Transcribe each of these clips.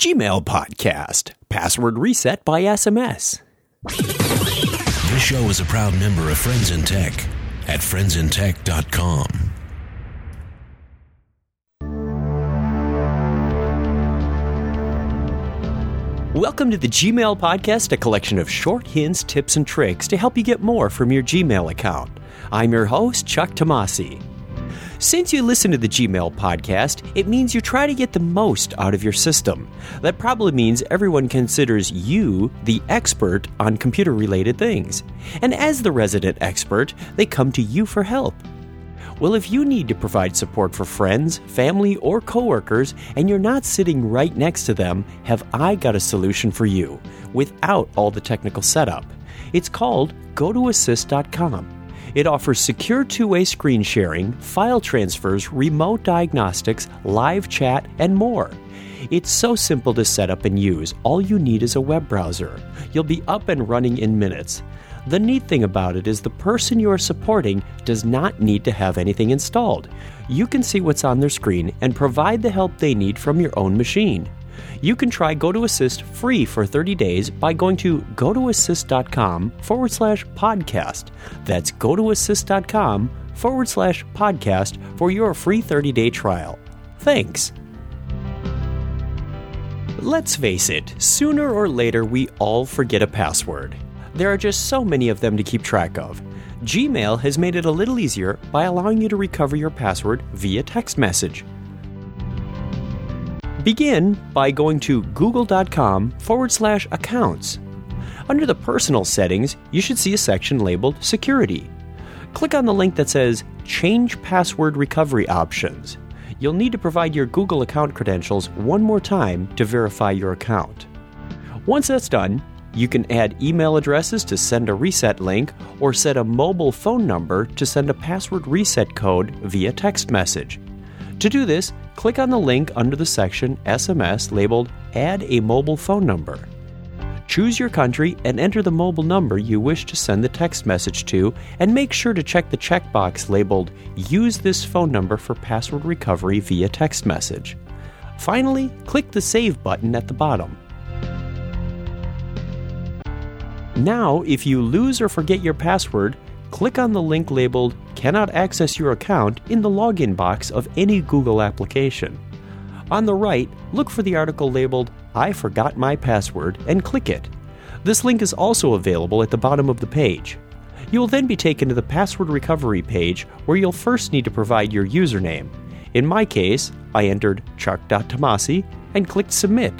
Gmail Podcast. Password reset by SMS. This show is a proud member of Friends in Tech at friendsintech.com. Welcome to the Gmail Podcast, a collection of short hints, tips, and tricks to help you get more from your Gmail account. I'm your host, Chuck Tomasi. Since you listen to the Gmail podcast, it means you try to get the most out of your system. That probably means everyone considers you the expert on computer related things. And as the resident expert, they come to you for help. Well, if you need to provide support for friends, family, or coworkers, and you're not sitting right next to them, have I got a solution for you without all the technical setup. It's called GoToAssist.com. It offers secure two way screen sharing, file transfers, remote diagnostics, live chat, and more. It's so simple to set up and use. All you need is a web browser. You'll be up and running in minutes. The neat thing about it is the person you are supporting does not need to have anything installed. You can see what's on their screen and provide the help they need from your own machine. You can try GoToAssist free for 30 days by going to gotoassist.com forward slash podcast. That's gotoassist.com forward slash podcast for your free 30 day trial. Thanks. Let's face it, sooner or later we all forget a password. There are just so many of them to keep track of. Gmail has made it a little easier by allowing you to recover your password via text message. Begin by going to google.com forward slash accounts. Under the personal settings, you should see a section labeled Security. Click on the link that says Change Password Recovery Options. You'll need to provide your Google account credentials one more time to verify your account. Once that's done, you can add email addresses to send a reset link or set a mobile phone number to send a password reset code via text message. To do this, click on the link under the section SMS labeled Add a Mobile Phone Number. Choose your country and enter the mobile number you wish to send the text message to, and make sure to check the checkbox labeled Use this phone number for password recovery via text message. Finally, click the Save button at the bottom. Now, if you lose or forget your password, click on the link labeled Cannot Access Your Account in the login box of any Google application. On the right, look for the article labeled I Forgot My Password and click it. This link is also available at the bottom of the page. You will then be taken to the password recovery page where you'll first need to provide your username. In my case, I entered chuck.tomasi and clicked submit.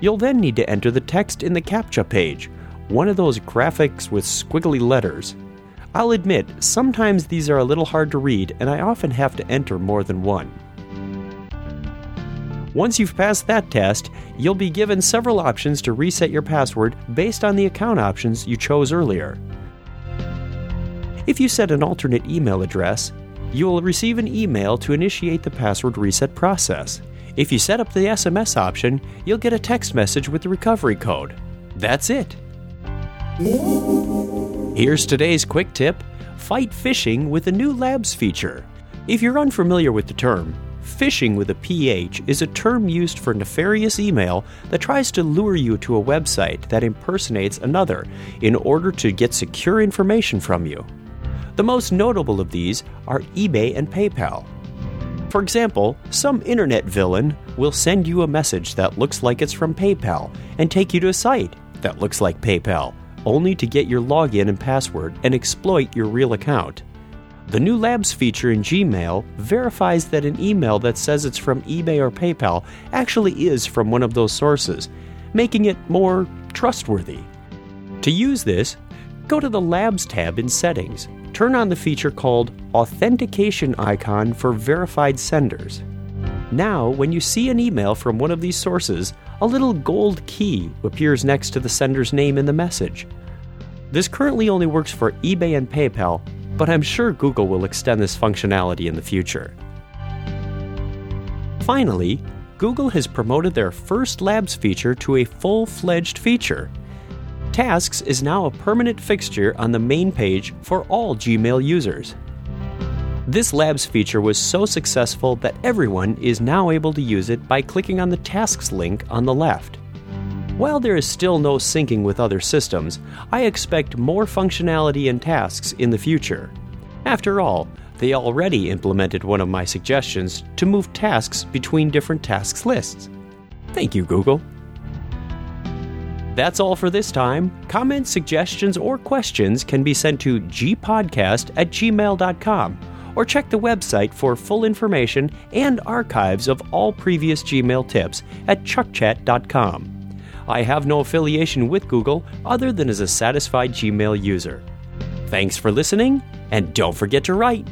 You'll then need to enter the text in the CAPTCHA page, one of those graphics with squiggly letters. I'll admit, sometimes these are a little hard to read, and I often have to enter more than one. Once you've passed that test, you'll be given several options to reset your password based on the account options you chose earlier. If you set an alternate email address, you will receive an email to initiate the password reset process. If you set up the SMS option, you'll get a text message with the recovery code. That's it. Here's today's quick tip fight phishing with a new Labs feature. If you're unfamiliar with the term, phishing with a PH is a term used for nefarious email that tries to lure you to a website that impersonates another in order to get secure information from you. The most notable of these are eBay and PayPal. For example, some internet villain will send you a message that looks like it's from PayPal and take you to a site that looks like PayPal only to get your login and password and exploit your real account. The new Labs feature in Gmail verifies that an email that says it's from eBay or PayPal actually is from one of those sources, making it more trustworthy. To use this, go to the Labs tab in Settings, turn on the feature called Authentication Icon for Verified Senders. Now, when you see an email from one of these sources, a little gold key appears next to the sender's name in the message. This currently only works for eBay and PayPal, but I'm sure Google will extend this functionality in the future. Finally, Google has promoted their first Labs feature to a full fledged feature. Tasks is now a permanent fixture on the main page for all Gmail users. This Labs feature was so successful that everyone is now able to use it by clicking on the Tasks link on the left. While there is still no syncing with other systems, I expect more functionality in tasks in the future. After all, they already implemented one of my suggestions to move tasks between different tasks lists. Thank you, Google. That's all for this time. Comments, suggestions, or questions can be sent to gpodcast at gmail.com or check the website for full information and archives of all previous Gmail tips at chuckchat.com. I have no affiliation with Google other than as a satisfied Gmail user. Thanks for listening, and don't forget to write.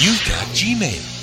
You've got Gmail.